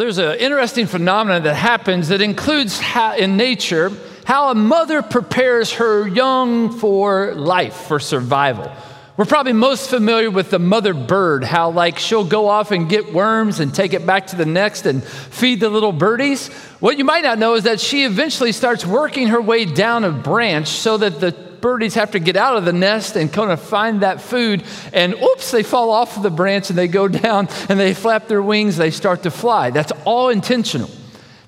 There's an interesting phenomenon that happens that includes how, in nature how a mother prepares her young for life, for survival. We're probably most familiar with the mother bird, how like she'll go off and get worms and take it back to the nest and feed the little birdies. What you might not know is that she eventually starts working her way down a branch so that the birdies have to get out of the nest and kind of find that food. And oops, they fall off of the branch and they go down and they flap their wings, they start to fly. That's all intentional.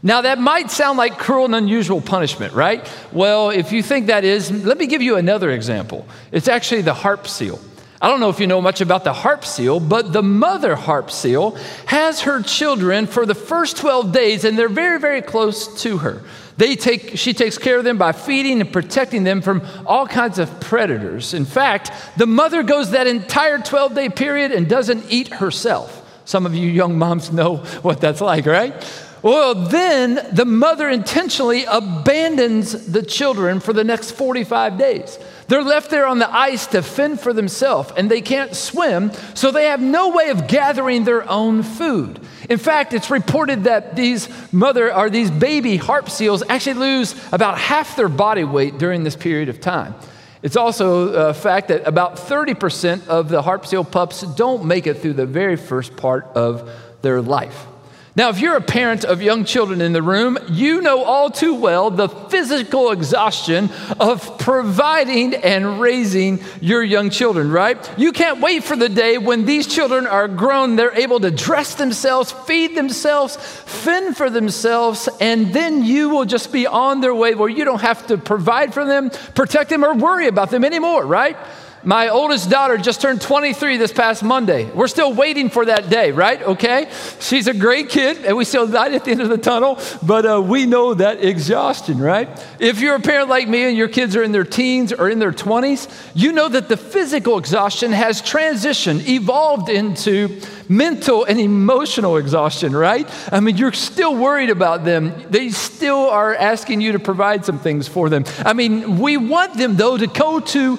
Now, that might sound like cruel and unusual punishment, right? Well, if you think that is, let me give you another example. It's actually the harp seal. I don't know if you know much about the harp seal, but the mother harp seal has her children for the first 12 days, and they're very, very close to her. They take, she takes care of them by feeding and protecting them from all kinds of predators. In fact, the mother goes that entire 12 day period and doesn't eat herself. Some of you young moms know what that's like, right? Well, then the mother intentionally abandons the children for the next 45 days. They're left there on the ice to fend for themselves, and they can't swim, so they have no way of gathering their own food. In fact, it's reported that these mother or these baby harp seals actually lose about half their body weight during this period of time. It's also a fact that about 30% of the harp seal pups don't make it through the very first part of their life. Now, if you're a parent of young children in the room, you know all too well the physical exhaustion of providing and raising your young children, right? You can't wait for the day when these children are grown, they're able to dress themselves, feed themselves, fend for themselves, and then you will just be on their way where you don't have to provide for them, protect them, or worry about them anymore, right? My oldest daughter just turned 23 this past Monday. We're still waiting for that day, right? Okay? She's a great kid, and we still light at the end of the tunnel, but uh, we know that exhaustion, right? If you're a parent like me and your kids are in their teens or in their 20s, you know that the physical exhaustion has transitioned, evolved into mental and emotional exhaustion, right? I mean, you're still worried about them. They still are asking you to provide some things for them. I mean, we want them, though, to go to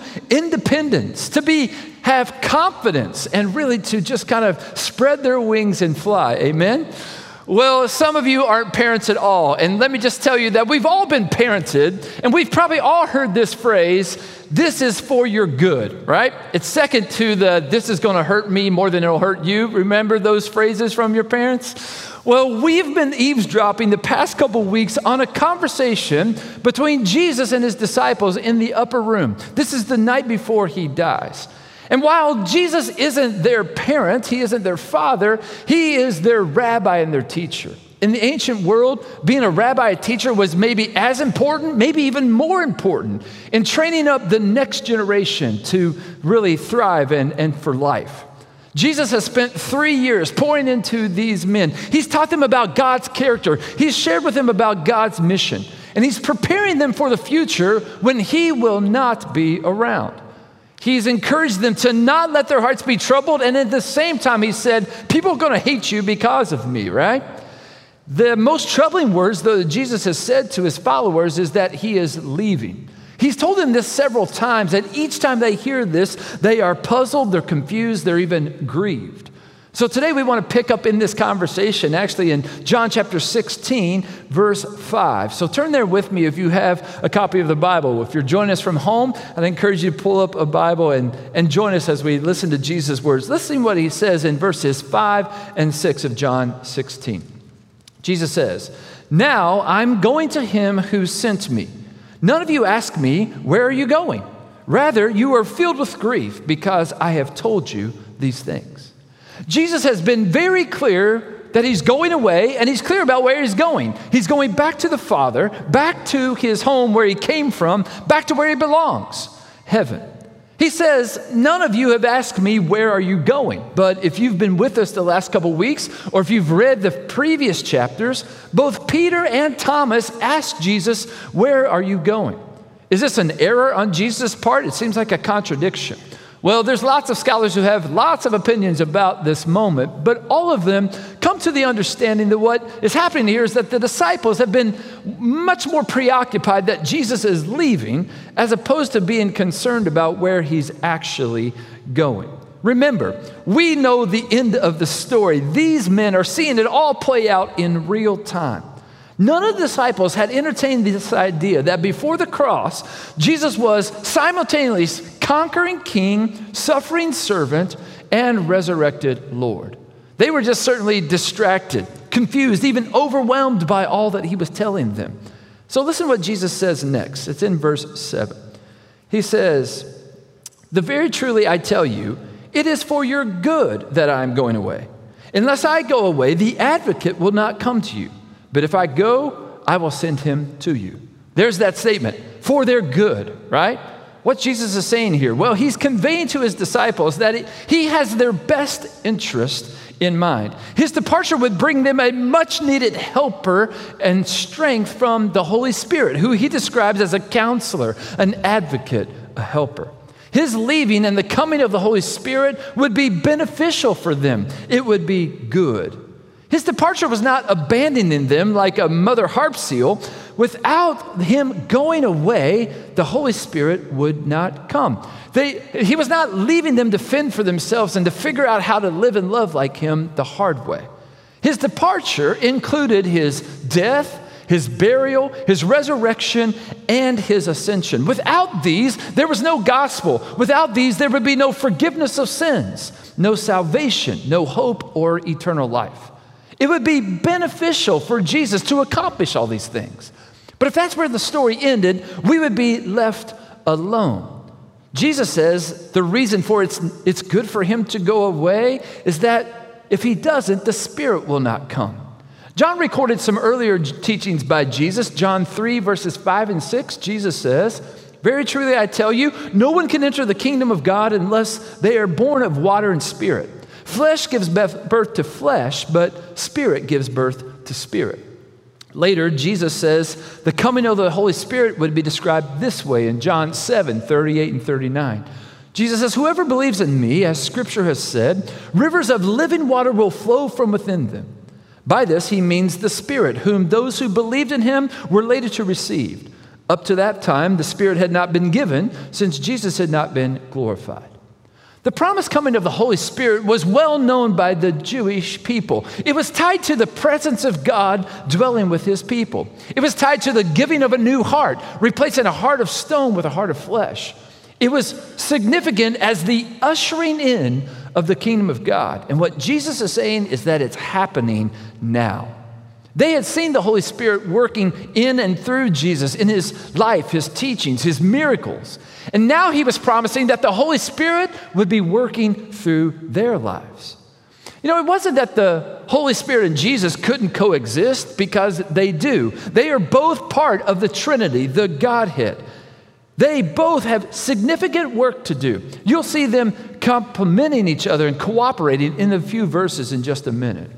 independence, to be have confidence and really to just kind of spread their wings and fly. Amen? Well, some of you aren't parents at all. And let me just tell you that we've all been parented, and we've probably all heard this phrase this is for your good, right? It's second to the this is going to hurt me more than it'll hurt you. Remember those phrases from your parents? Well, we've been eavesdropping the past couple weeks on a conversation between Jesus and his disciples in the upper room. This is the night before he dies. And while Jesus isn't their parent, he isn't their father, he is their rabbi and their teacher. In the ancient world, being a rabbi, a teacher was maybe as important, maybe even more important in training up the next generation to really thrive and, and for life. Jesus has spent three years pouring into these men. He's taught them about God's character, he's shared with them about God's mission, and he's preparing them for the future when he will not be around. He's encouraged them to not let their hearts be troubled. And at the same time, he said, People are going to hate you because of me, right? The most troubling words that Jesus has said to his followers is that he is leaving. He's told them this several times, and each time they hear this, they are puzzled, they're confused, they're even grieved. So today we want to pick up in this conversation, actually in John chapter 16, verse 5. So turn there with me if you have a copy of the Bible. If you're joining us from home, I'd encourage you to pull up a Bible and, and join us as we listen to Jesus' words. Listen what he says in verses 5 and 6 of John 16. Jesus says, Now I'm going to him who sent me. None of you ask me, Where are you going? Rather, you are filled with grief because I have told you these things. Jesus has been very clear that he's going away and he's clear about where he's going. He's going back to the Father, back to his home where he came from, back to where he belongs heaven. He says, None of you have asked me, Where are you going? But if you've been with us the last couple weeks, or if you've read the previous chapters, both Peter and Thomas asked Jesus, Where are you going? Is this an error on Jesus' part? It seems like a contradiction. Well, there's lots of scholars who have lots of opinions about this moment, but all of them come to the understanding that what is happening here is that the disciples have been much more preoccupied that Jesus is leaving as opposed to being concerned about where he's actually going. Remember, we know the end of the story. These men are seeing it all play out in real time. None of the disciples had entertained this idea that before the cross, Jesus was simultaneously conquering king, suffering servant, and resurrected Lord. They were just certainly distracted, confused, even overwhelmed by all that he was telling them. So listen what Jesus says next. It's in verse 7. He says, The very truly I tell you, it is for your good that I am going away. Unless I go away, the advocate will not come to you. But if I go, I will send him to you. There's that statement for their good, right? What Jesus is saying here? Well, he's conveying to his disciples that he has their best interest in mind. His departure would bring them a much needed helper and strength from the Holy Spirit, who he describes as a counselor, an advocate, a helper. His leaving and the coming of the Holy Spirit would be beneficial for them, it would be good. His departure was not abandoning them like a mother harp seal. Without him going away, the Holy Spirit would not come. They, he was not leaving them to fend for themselves and to figure out how to live and love like him the hard way. His departure included his death, his burial, his resurrection, and his ascension. Without these, there was no gospel. Without these, there would be no forgiveness of sins, no salvation, no hope, or eternal life. It would be beneficial for Jesus to accomplish all these things. But if that's where the story ended, we would be left alone. Jesus says the reason for it's, it's good for him to go away is that if he doesn't, the Spirit will not come. John recorded some earlier teachings by Jesus. John 3, verses 5 and 6, Jesus says, Very truly I tell you, no one can enter the kingdom of God unless they are born of water and spirit. Flesh gives birth to flesh, but spirit gives birth to spirit. Later, Jesus says the coming of the Holy Spirit would be described this way in John 7 38 and 39. Jesus says, Whoever believes in me, as scripture has said, rivers of living water will flow from within them. By this, he means the Spirit, whom those who believed in him were later to receive. Up to that time, the Spirit had not been given, since Jesus had not been glorified. The promised coming of the Holy Spirit was well known by the Jewish people. It was tied to the presence of God dwelling with his people. It was tied to the giving of a new heart, replacing a heart of stone with a heart of flesh. It was significant as the ushering in of the kingdom of God. And what Jesus is saying is that it's happening now. They had seen the Holy Spirit working in and through Jesus in his life, his teachings, his miracles. And now he was promising that the Holy Spirit would be working through their lives. You know, it wasn't that the Holy Spirit and Jesus couldn't coexist because they do. They are both part of the Trinity, the Godhead. They both have significant work to do. You'll see them complementing each other and cooperating in a few verses in just a minute.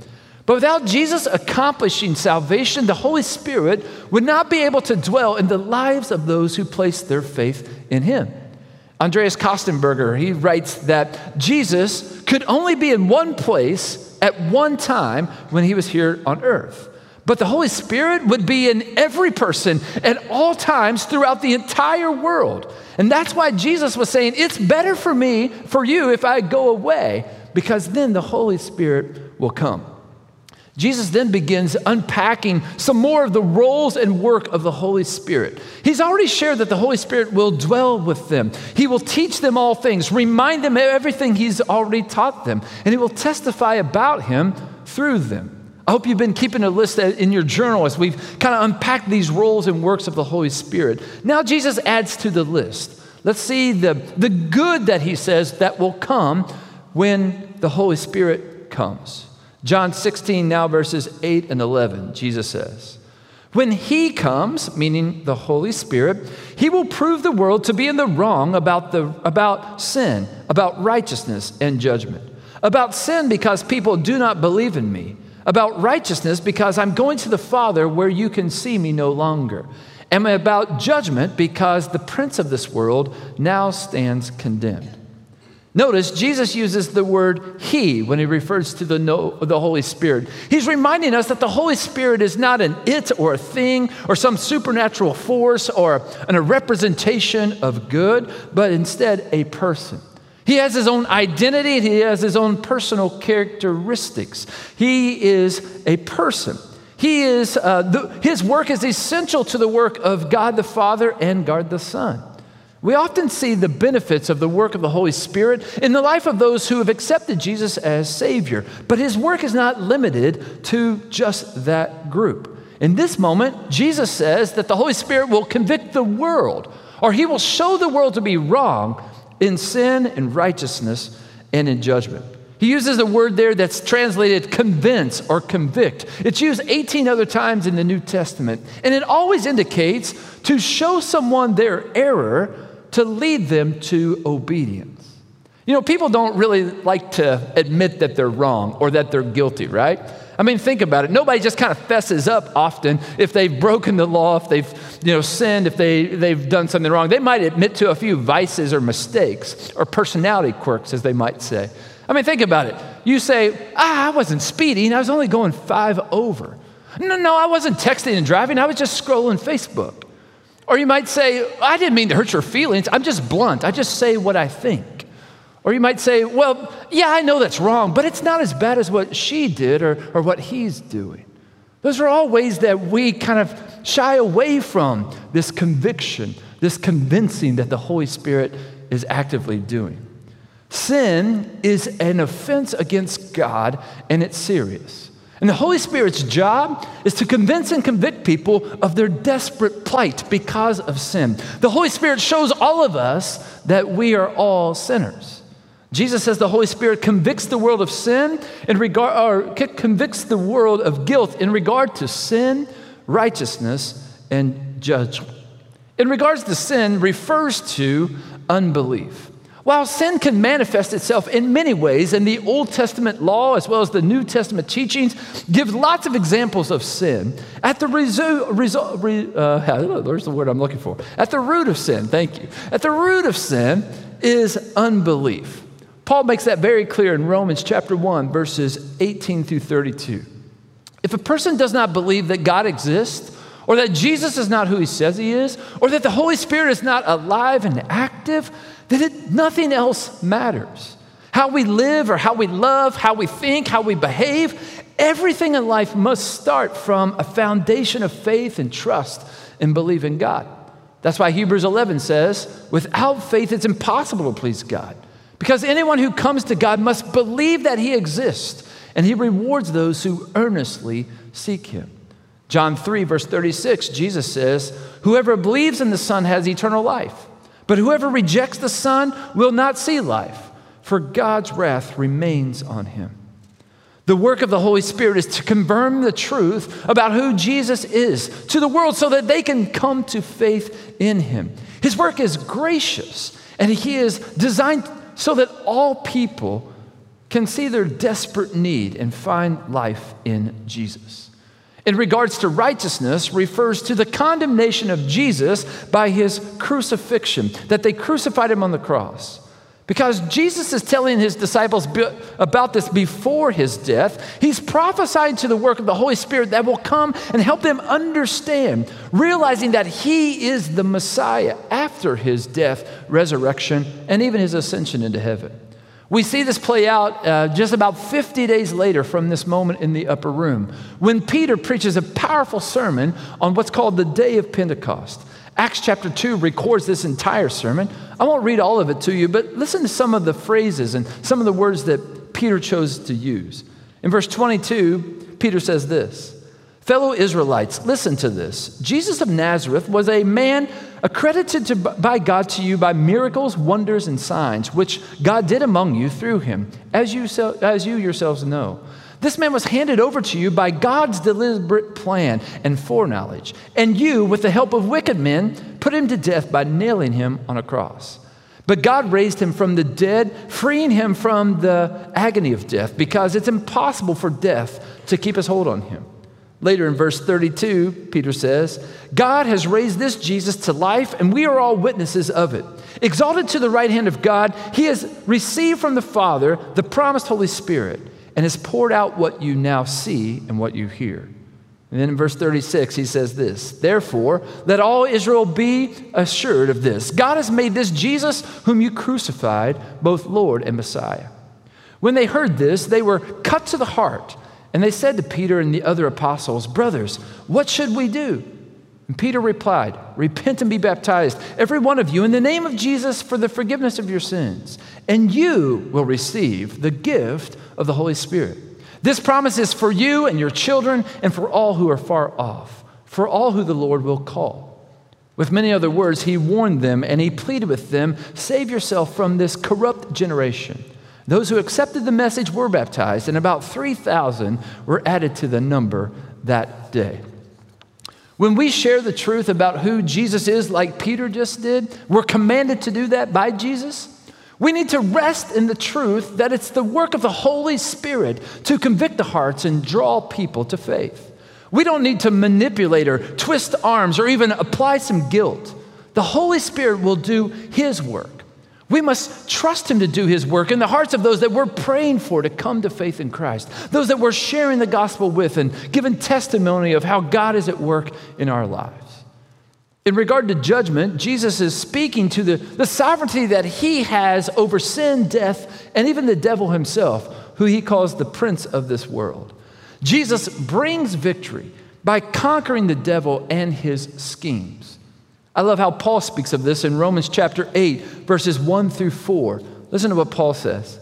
But without Jesus accomplishing salvation, the Holy Spirit would not be able to dwell in the lives of those who place their faith in Him. Andreas Kostenberger, he writes that Jesus could only be in one place at one time when he was here on earth. But the Holy Spirit would be in every person at all times throughout the entire world. And that's why Jesus was saying, It's better for me, for you, if I go away, because then the Holy Spirit will come. Jesus then begins unpacking some more of the roles and work of the Holy Spirit. He's already shared that the Holy Spirit will dwell with them. He will teach them all things, remind them of everything He's already taught them, and He will testify about Him through them. I hope you've been keeping a list in your journal as we've kind of unpacked these roles and works of the Holy Spirit. Now, Jesus adds to the list. Let's see the, the good that He says that will come when the Holy Spirit comes. John 16, now verses 8 and 11, Jesus says, When he comes, meaning the Holy Spirit, he will prove the world to be in the wrong about, the, about sin, about righteousness and judgment. About sin, because people do not believe in me. About righteousness, because I'm going to the Father where you can see me no longer. And about judgment, because the prince of this world now stands condemned. Notice Jesus uses the word He when he refers to the, no, the Holy Spirit. He's reminding us that the Holy Spirit is not an it or a thing or some supernatural force or a representation of good, but instead a person. He has his own identity, he has his own personal characteristics. He is a person. He is, uh, the, his work is essential to the work of God the Father and God the Son. We often see the benefits of the work of the Holy Spirit in the life of those who have accepted Jesus as Savior, but his work is not limited to just that group. In this moment, Jesus says that the Holy Spirit will convict the world, or he will show the world to be wrong in sin and righteousness and in judgment. He uses a word there that's translated convince or convict. It's used 18 other times in the New Testament, and it always indicates to show someone their error to lead them to obedience. You know, people don't really like to admit that they're wrong or that they're guilty, right? I mean, think about it. Nobody just kind of fesses up often if they've broken the law, if they've you know, sinned, if they, they've done something wrong. They might admit to a few vices or mistakes or personality quirks, as they might say. I mean, think about it. You say, ah, I wasn't speeding, I was only going five over. No, no, I wasn't texting and driving, I was just scrolling Facebook. Or you might say, I didn't mean to hurt your feelings. I'm just blunt. I just say what I think. Or you might say, well, yeah, I know that's wrong, but it's not as bad as what she did or, or what he's doing. Those are all ways that we kind of shy away from this conviction, this convincing that the Holy Spirit is actively doing. Sin is an offense against God, and it's serious. And the Holy Spirit's job is to convince and convict people of their desperate plight because of sin. The Holy Spirit shows all of us that we are all sinners. Jesus says the Holy Spirit convicts the world of sin in regard or convicts the world of guilt in regard to sin, righteousness, and judgment. In regards to sin refers to unbelief. While sin can manifest itself in many ways, and the Old Testament law as well as the New Testament teachings give lots of examples of sin, at the result, result uh, there's the word I'm looking for. At the root of sin, thank you. At the root of sin is unbelief. Paul makes that very clear in Romans chapter 1, verses 18 through 32. If a person does not believe that God exists, or that Jesus is not who he says he is, or that the Holy Spirit is not alive and active, then it, nothing else matters. How we live or how we love, how we think, how we behave, everything in life must start from a foundation of faith and trust and believe in God. That's why Hebrews 11 says, without faith, it's impossible to please God. Because anyone who comes to God must believe that He exists, and He rewards those who earnestly seek Him. John 3, verse 36, Jesus says, Whoever believes in the Son has eternal life. But whoever rejects the Son will not see life, for God's wrath remains on him. The work of the Holy Spirit is to confirm the truth about who Jesus is to the world so that they can come to faith in him. His work is gracious, and he is designed so that all people can see their desperate need and find life in Jesus in regards to righteousness refers to the condemnation of Jesus by his crucifixion, that they crucified him on the cross. Because Jesus is telling his disciples about this before his death, he's prophesying to the work of the Holy Spirit that will come and help them understand, realizing that he is the Messiah after his death, resurrection, and even his ascension into heaven. We see this play out uh, just about 50 days later from this moment in the upper room when Peter preaches a powerful sermon on what's called the day of Pentecost. Acts chapter 2 records this entire sermon. I won't read all of it to you, but listen to some of the phrases and some of the words that Peter chose to use. In verse 22, Peter says this Fellow Israelites, listen to this. Jesus of Nazareth was a man accredited to, by God to you by miracles, wonders, and signs, which God did among you through him, as you, as you yourselves know. This man was handed over to you by God's deliberate plan and foreknowledge, and you, with the help of wicked men, put him to death by nailing him on a cross. But God raised him from the dead, freeing him from the agony of death, because it's impossible for death to keep his hold on him. Later in verse 32, Peter says, God has raised this Jesus to life, and we are all witnesses of it. Exalted to the right hand of God, he has received from the Father the promised Holy Spirit and has poured out what you now see and what you hear. And then in verse 36, he says this Therefore, let all Israel be assured of this God has made this Jesus, whom you crucified, both Lord and Messiah. When they heard this, they were cut to the heart, and they said to Peter and the other apostles, Brothers, what should we do? And Peter replied, Repent and be baptized, every one of you, in the name of Jesus for the forgiveness of your sins, and you will receive the gift of the Holy Spirit. This promise is for you and your children and for all who are far off, for all who the Lord will call. With many other words, he warned them and he pleaded with them save yourself from this corrupt generation. Those who accepted the message were baptized, and about 3,000 were added to the number that day. When we share the truth about who Jesus is, like Peter just did, we're commanded to do that by Jesus. We need to rest in the truth that it's the work of the Holy Spirit to convict the hearts and draw people to faith. We don't need to manipulate or twist arms or even apply some guilt. The Holy Spirit will do His work. We must trust Him to do His work in the hearts of those that we're praying for to come to faith in Christ, those that we're sharing the gospel with and giving testimony of how God is at work in our lives. In regard to judgment, Jesus is speaking to the, the sovereignty that he has over sin, death, and even the devil himself, who he calls the prince of this world. Jesus brings victory by conquering the devil and his schemes. I love how Paul speaks of this in Romans chapter 8, verses 1 through 4. Listen to what Paul says.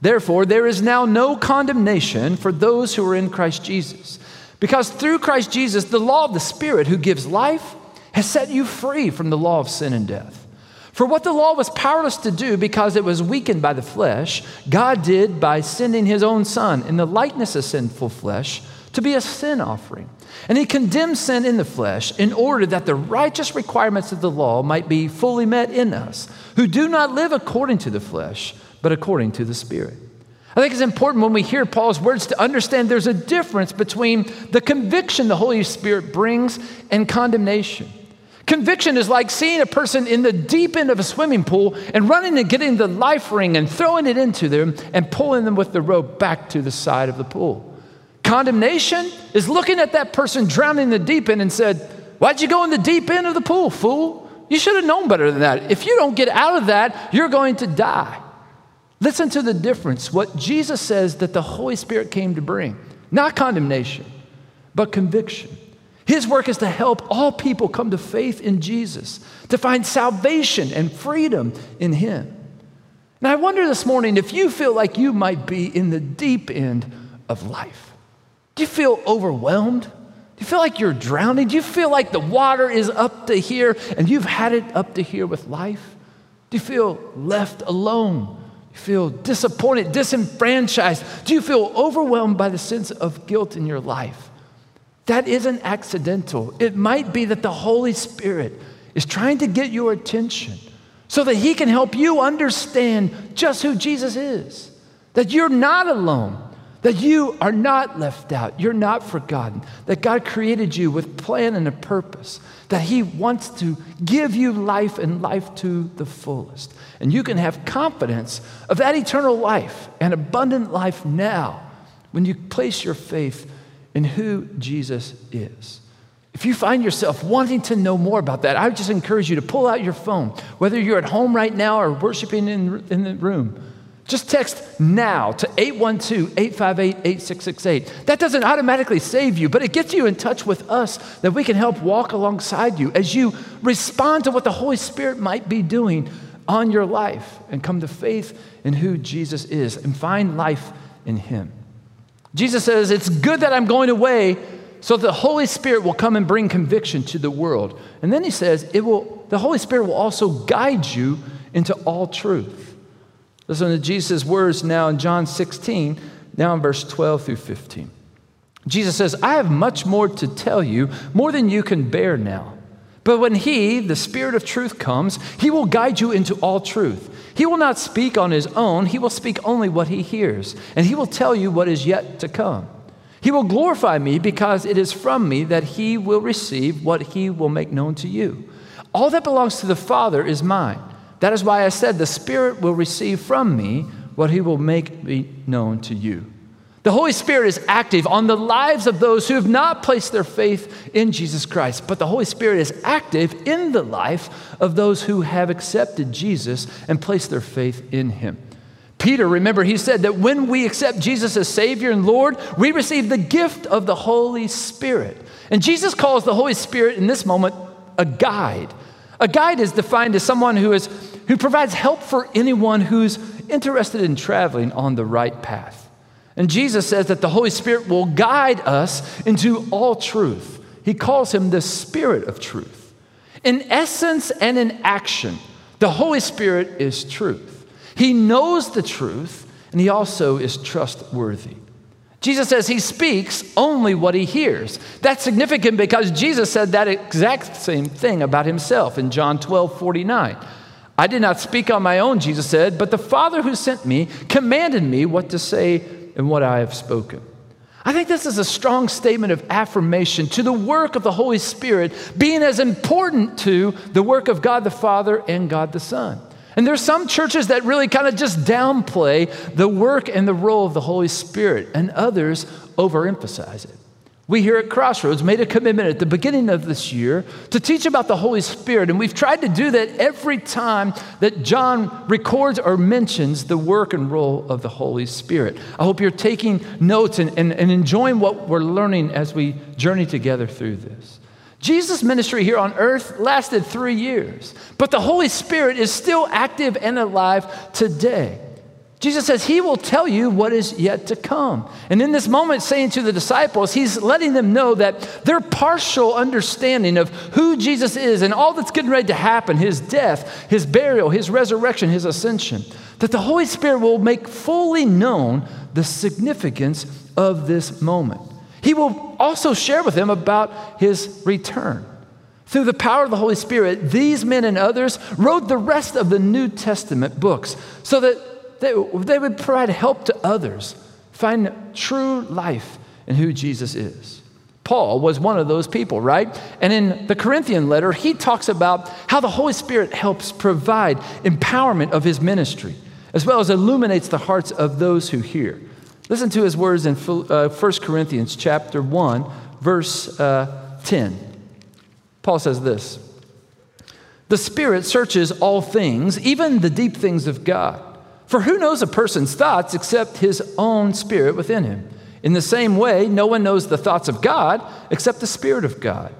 Therefore, there is now no condemnation for those who are in Christ Jesus. Because through Christ Jesus, the law of the Spirit who gives life has set you free from the law of sin and death. For what the law was powerless to do because it was weakened by the flesh, God did by sending his own Son in the likeness of sinful flesh to be a sin offering. And he condemned sin in the flesh in order that the righteous requirements of the law might be fully met in us, who do not live according to the flesh, but according to the Spirit. I think it's important when we hear Paul's words to understand there's a difference between the conviction the Holy Spirit brings and condemnation. Conviction is like seeing a person in the deep end of a swimming pool and running and getting the life ring and throwing it into them and pulling them with the rope back to the side of the pool. Condemnation is looking at that person drowning in the deep end and said, Why'd you go in the deep end of the pool, fool? You should have known better than that. If you don't get out of that, you're going to die. Listen to the difference. What Jesus says that the Holy Spirit came to bring not condemnation, but conviction. His work is to help all people come to faith in Jesus, to find salvation and freedom in Him. Now, I wonder this morning if you feel like you might be in the deep end of life. Do you feel overwhelmed? Do you feel like you're drowning? Do you feel like the water is up to here and you've had it up to here with life? Do you feel left alone? Do you feel disappointed, disenfranchised? Do you feel overwhelmed by the sense of guilt in your life? That isn't accidental. It might be that the Holy Spirit is trying to get your attention so that He can help you understand just who Jesus is. That you're not alone, that you are not left out, you're not forgotten, that God created you with plan and a purpose, that He wants to give you life and life to the fullest. And you can have confidence of that eternal life and abundant life now when you place your faith in who Jesus is. If you find yourself wanting to know more about that, I would just encourage you to pull out your phone, whether you're at home right now or worshiping in, in the room. Just text now to 812 858 8668. That doesn't automatically save you, but it gets you in touch with us that we can help walk alongside you as you respond to what the Holy Spirit might be doing on your life and come to faith in who Jesus is and find life in Him. Jesus says, It's good that I'm going away so the Holy Spirit will come and bring conviction to the world. And then he says, it will, the Holy Spirit will also guide you into all truth. Listen to Jesus' words now in John 16, now in verse 12 through 15. Jesus says, I have much more to tell you, more than you can bear now. But when He, the Spirit of truth, comes, He will guide you into all truth. He will not speak on His own, He will speak only what He hears, and He will tell you what is yet to come. He will glorify me because it is from me that He will receive what He will make known to you. All that belongs to the Father is mine. That is why I said, The Spirit will receive from me what He will make me known to you. The Holy Spirit is active on the lives of those who have not placed their faith in Jesus Christ, but the Holy Spirit is active in the life of those who have accepted Jesus and placed their faith in Him. Peter, remember, he said that when we accept Jesus as Savior and Lord, we receive the gift of the Holy Spirit. And Jesus calls the Holy Spirit in this moment a guide. A guide is defined as someone who, is, who provides help for anyone who's interested in traveling on the right path. And Jesus says that the Holy Spirit will guide us into all truth. He calls him the Spirit of truth. In essence and in action, the Holy Spirit is truth. He knows the truth, and he also is trustworthy. Jesus says he speaks only what he hears. That's significant because Jesus said that exact same thing about himself in John 12 49. I did not speak on my own, Jesus said, but the Father who sent me commanded me what to say and what I have spoken. I think this is a strong statement of affirmation to the work of the Holy Spirit being as important to the work of God the Father and God the Son. And there's some churches that really kind of just downplay the work and the role of the Holy Spirit, and others overemphasize it. We here at Crossroads made a commitment at the beginning of this year to teach about the Holy Spirit, and we've tried to do that every time that John records or mentions the work and role of the Holy Spirit. I hope you're taking notes and, and, and enjoying what we're learning as we journey together through this. Jesus' ministry here on earth lasted three years, but the Holy Spirit is still active and alive today. Jesus says he will tell you what is yet to come. And in this moment, saying to the disciples, he's letting them know that their partial understanding of who Jesus is and all that's getting ready to happen his death, his burial, his resurrection, his ascension that the Holy Spirit will make fully known the significance of this moment. He will also share with them about his return. Through the power of the Holy Spirit, these men and others wrote the rest of the New Testament books so that they, they would provide help to others find true life in who Jesus is. Paul was one of those people, right? And in the Corinthian letter, he talks about how the Holy Spirit helps provide empowerment of his ministry, as well as illuminates the hearts of those who hear. Listen to his words in 1 uh, Corinthians chapter 1, verse uh, 10. Paul says this The Spirit searches all things, even the deep things of God. For who knows a person's thoughts except his own spirit within him? In the same way, no one knows the thoughts of God except the Spirit of God.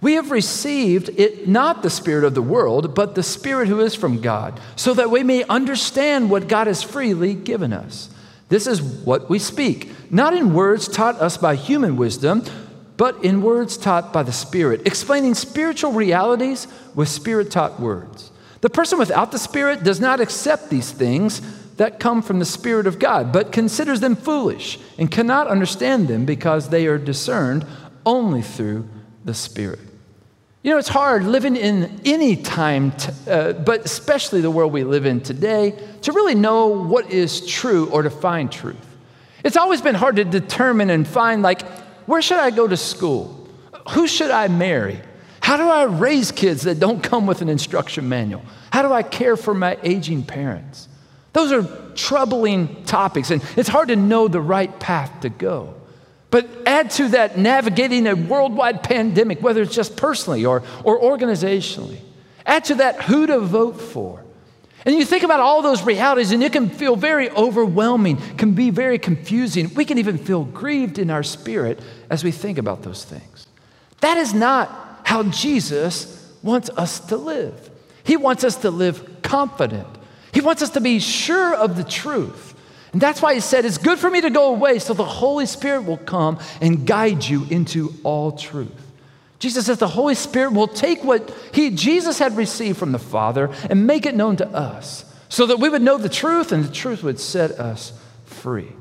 We have received it not the Spirit of the world, but the Spirit who is from God, so that we may understand what God has freely given us. This is what we speak, not in words taught us by human wisdom, but in words taught by the Spirit, explaining spiritual realities with Spirit taught words. The person without the Spirit does not accept these things that come from the Spirit of God, but considers them foolish and cannot understand them because they are discerned only through the Spirit. You know, it's hard living in any time, t- uh, but especially the world we live in today, to really know what is true or to find truth. It's always been hard to determine and find, like, where should I go to school? Who should I marry? How do I raise kids that don't come with an instruction manual? How do I care for my aging parents? Those are troubling topics, and it's hard to know the right path to go. But add to that navigating a worldwide pandemic, whether it's just personally or, or organizationally. Add to that who to vote for. And you think about all those realities, and it can feel very overwhelming, can be very confusing. We can even feel grieved in our spirit as we think about those things. That is not how Jesus wants us to live. He wants us to live confident, He wants us to be sure of the truth. And that's why He said, It's good for me to go away so the Holy Spirit will come and guide you into all truth. Jesus says the Holy Spirit will take what he, Jesus had received from the Father and make it known to us so that we would know the truth and the truth would set us free.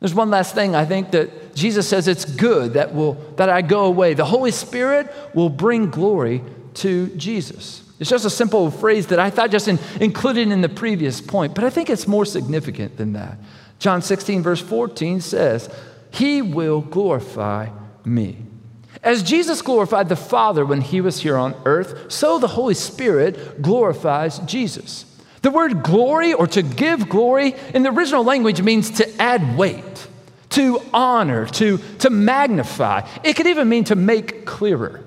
There's one last thing I think that Jesus says it's good that, will, that I go away. The Holy Spirit will bring glory to Jesus. It's just a simple phrase that I thought just in, included in the previous point, but I think it's more significant than that. John 16, verse 14 says, He will glorify me. As Jesus glorified the Father when he was here on earth, so the Holy Spirit glorifies Jesus. The word glory or to give glory in the original language means to add weight. to honor, to, to magnify. It could even mean to make clearer.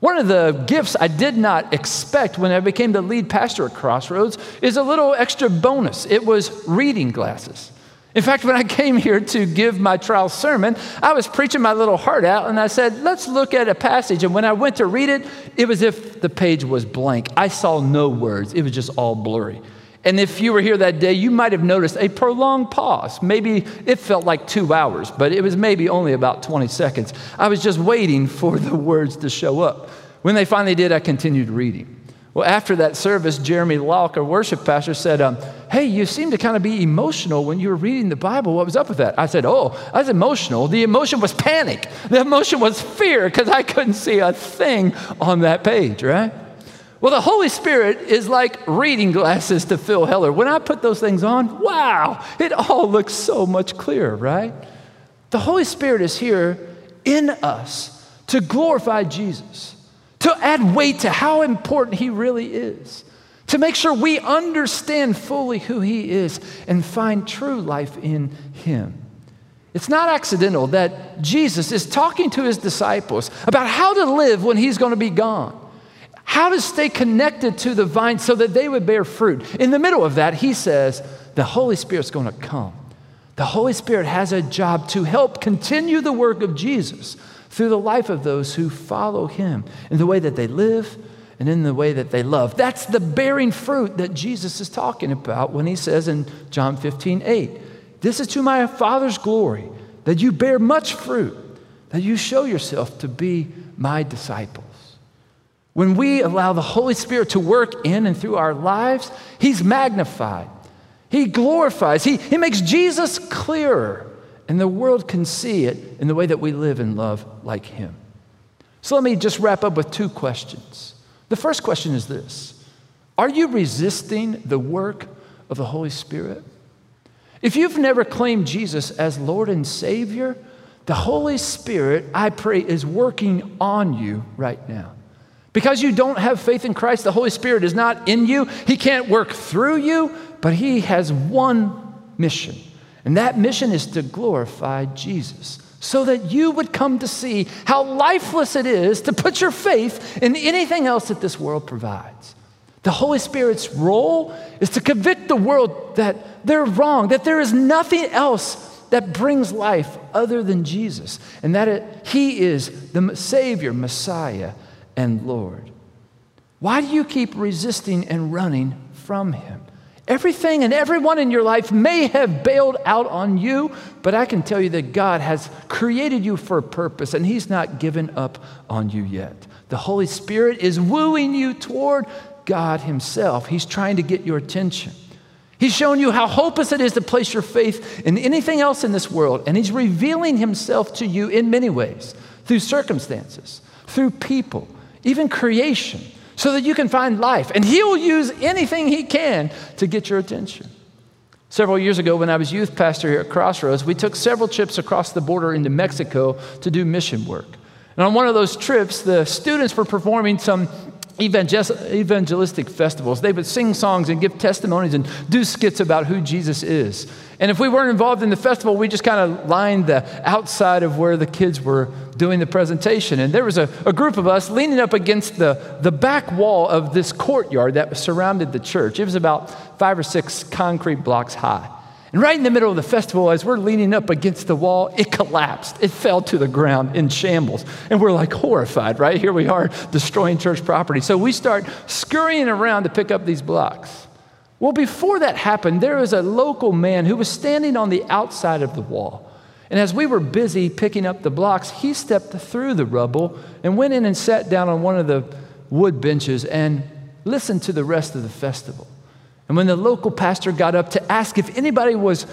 One of the gifts I did not expect when I became the lead pastor at Crossroads is a little extra bonus. It was reading glasses. In fact, when I came here to give my trial sermon, I was preaching my little heart out and I said, let's look at a passage. And when I went to read it, it was if the page was blank. I saw no words, it was just all blurry. And if you were here that day, you might have noticed a prolonged pause. Maybe it felt like two hours, but it was maybe only about 20 seconds. I was just waiting for the words to show up. When they finally did, I continued reading. Well, after that service, Jeremy Locke, our worship pastor, said, um, Hey, you seem to kind of be emotional when you were reading the Bible. What was up with that? I said, Oh, I was emotional. The emotion was panic, the emotion was fear because I couldn't see a thing on that page, right? Well, the Holy Spirit is like reading glasses to Phil Heller. When I put those things on, wow, it all looks so much clearer, right? The Holy Spirit is here in us to glorify Jesus, to add weight to how important He really is, to make sure we understand fully who He is and find true life in Him. It's not accidental that Jesus is talking to His disciples about how to live when He's going to be gone how to stay connected to the vine so that they would bear fruit. In the middle of that, he says, the Holy Spirit's going to come. The Holy Spirit has a job to help continue the work of Jesus through the life of those who follow him in the way that they live and in the way that they love. That's the bearing fruit that Jesus is talking about when he says in John 15, 8, This is to my Father's glory that you bear much fruit, that you show yourself to be my disciple. When we allow the Holy Spirit to work in and through our lives, He's magnified. He glorifies. He, he makes Jesus clearer, and the world can see it in the way that we live and love like Him. So let me just wrap up with two questions. The first question is this Are you resisting the work of the Holy Spirit? If you've never claimed Jesus as Lord and Savior, the Holy Spirit, I pray, is working on you right now. Because you don't have faith in Christ, the Holy Spirit is not in you. He can't work through you, but He has one mission. And that mission is to glorify Jesus so that you would come to see how lifeless it is to put your faith in anything else that this world provides. The Holy Spirit's role is to convict the world that they're wrong, that there is nothing else that brings life other than Jesus, and that it, He is the Savior, Messiah, and Lord. Why do you keep resisting and running from Him? Everything and everyone in your life may have bailed out on you, but I can tell you that God has created you for a purpose and He's not given up on you yet. The Holy Spirit is wooing you toward God Himself. He's trying to get your attention. He's shown you how hopeless it is to place your faith in anything else in this world, and He's revealing Himself to you in many ways through circumstances, through people, even creation, so that you can find life. And He will use anything He can to get your attention. Several years ago, when I was youth pastor here at Crossroads, we took several trips across the border into Mexico to do mission work. And on one of those trips, the students were performing some evangelistic festivals. They would sing songs and give testimonies and do skits about who Jesus is. And if we weren't involved in the festival, we just kind of lined the outside of where the kids were doing the presentation. And there was a, a group of us leaning up against the, the back wall of this courtyard that surrounded the church. It was about five or six concrete blocks high. And right in the middle of the festival, as we're leaning up against the wall, it collapsed. It fell to the ground in shambles. And we're like horrified, right? Here we are destroying church property. So we start scurrying around to pick up these blocks. Well, before that happened, there was a local man who was standing on the outside of the wall. And as we were busy picking up the blocks, he stepped through the rubble and went in and sat down on one of the wood benches and listened to the rest of the festival. And when the local pastor got up to ask if anybody was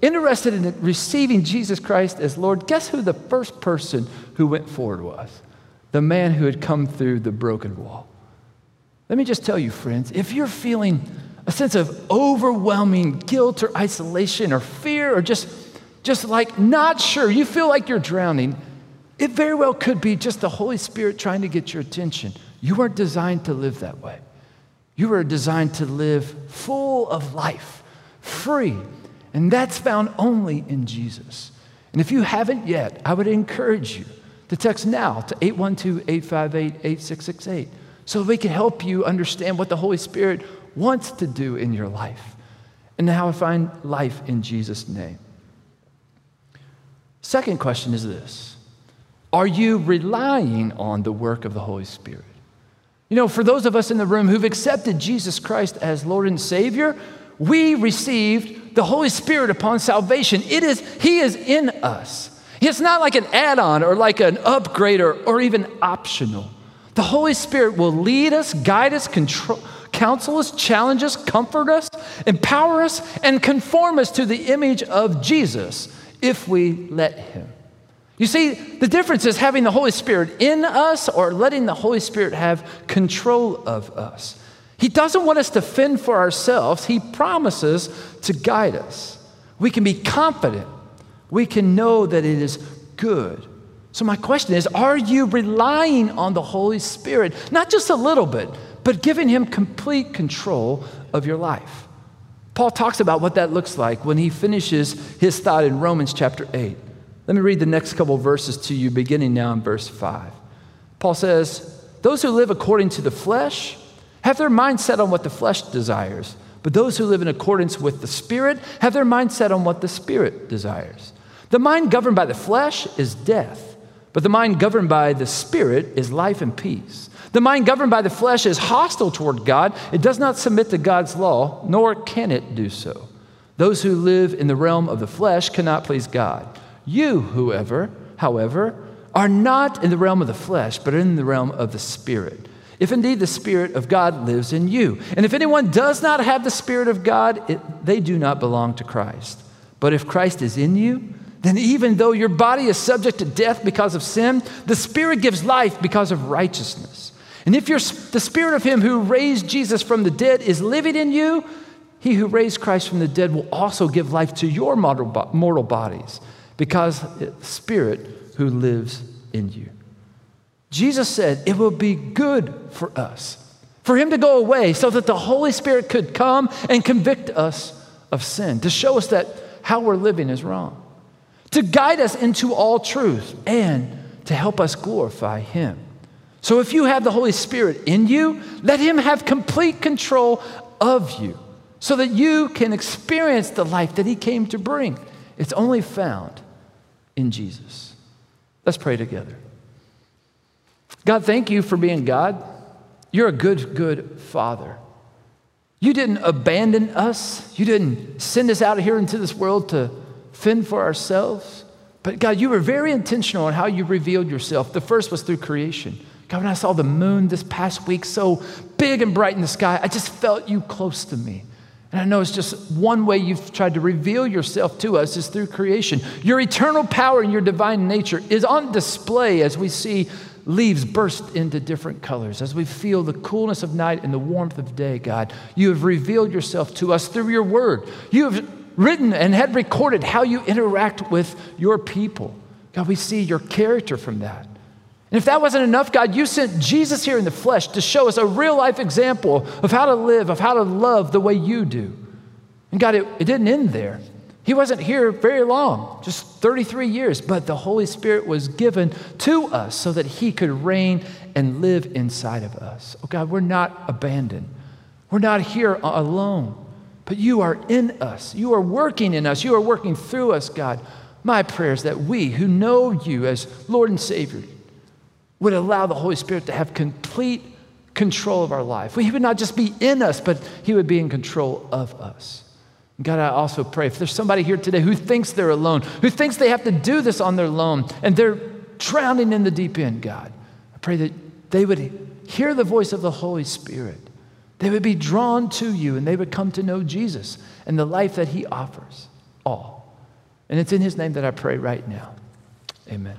interested in receiving Jesus Christ as Lord, guess who the first person who went forward was? The man who had come through the broken wall. Let me just tell you, friends, if you're feeling a sense of overwhelming guilt or isolation or fear or just, just like not sure, you feel like you're drowning, it very well could be just the Holy Spirit trying to get your attention. You weren't designed to live that way. You were designed to live full of life, free. And that's found only in Jesus. And if you haven't yet, I would encourage you to text now to 812 858 8668 so we can help you understand what the Holy Spirit wants to do in your life and how to find life in Jesus' name. Second question is this Are you relying on the work of the Holy Spirit? You know, for those of us in the room who've accepted Jesus Christ as Lord and Savior, we received the Holy Spirit upon salvation. It is, He is in us. It's not like an add on or like an upgrade or, or even optional. The Holy Spirit will lead us, guide us, control, counsel us, challenge us, comfort us, empower us, and conform us to the image of Jesus if we let Him. You see, the difference is having the Holy Spirit in us or letting the Holy Spirit have control of us. He doesn't want us to fend for ourselves, He promises to guide us. We can be confident, we can know that it is good. So, my question is Are you relying on the Holy Spirit, not just a little bit, but giving Him complete control of your life? Paul talks about what that looks like when he finishes his thought in Romans chapter 8. Let me read the next couple verses to you, beginning now in verse 5. Paul says, Those who live according to the flesh have their mind set on what the flesh desires, but those who live in accordance with the Spirit have their mind set on what the Spirit desires. The mind governed by the flesh is death, but the mind governed by the Spirit is life and peace. The mind governed by the flesh is hostile toward God. It does not submit to God's law, nor can it do so. Those who live in the realm of the flesh cannot please God. You, whoever, however, are not in the realm of the flesh, but in the realm of the Spirit. If indeed the Spirit of God lives in you. And if anyone does not have the Spirit of God, it, they do not belong to Christ. But if Christ is in you, then even though your body is subject to death because of sin, the Spirit gives life because of righteousness. And if the Spirit of Him who raised Jesus from the dead is living in you, He who raised Christ from the dead will also give life to your mortal bodies because Spirit who lives in you. Jesus said it will be good for us for him to go away so that the Holy Spirit could come and convict us of sin, to show us that how we're living is wrong, to guide us into all truth, and to help us glorify him. So if you have the Holy Spirit in you, let him have complete control of you so that you can experience the life that he came to bring. It's only found in Jesus. Let's pray together. God, thank you for being God. You're a good, good Father. You didn't abandon us, you didn't send us out of here into this world to fend for ourselves. But God, you were very intentional in how you revealed yourself. The first was through creation. God, when I saw the moon this past week so big and bright in the sky, I just felt you close to me. And I know it's just one way you've tried to reveal yourself to us is through creation. Your eternal power and your divine nature is on display as we see leaves burst into different colors, as we feel the coolness of night and the warmth of day, God. You have revealed yourself to us through your word. You have written and had recorded how you interact with your people. God, we see your character from that. And if that wasn't enough, God, you sent Jesus here in the flesh to show us a real life example of how to live, of how to love the way you do. And God, it, it didn't end there. He wasn't here very long, just 33 years, but the Holy Spirit was given to us so that He could reign and live inside of us. Oh God, we're not abandoned. We're not here alone, but you are in us. You are working in us. You are working through us, God. My prayer is that we who know you as Lord and Savior, would allow the Holy Spirit to have complete control of our life. He would not just be in us, but He would be in control of us. God, I also pray if there's somebody here today who thinks they're alone, who thinks they have to do this on their own, and they're drowning in the deep end, God, I pray that they would hear the voice of the Holy Spirit. They would be drawn to you and they would come to know Jesus and the life that He offers all. And it's in His name that I pray right now. Amen.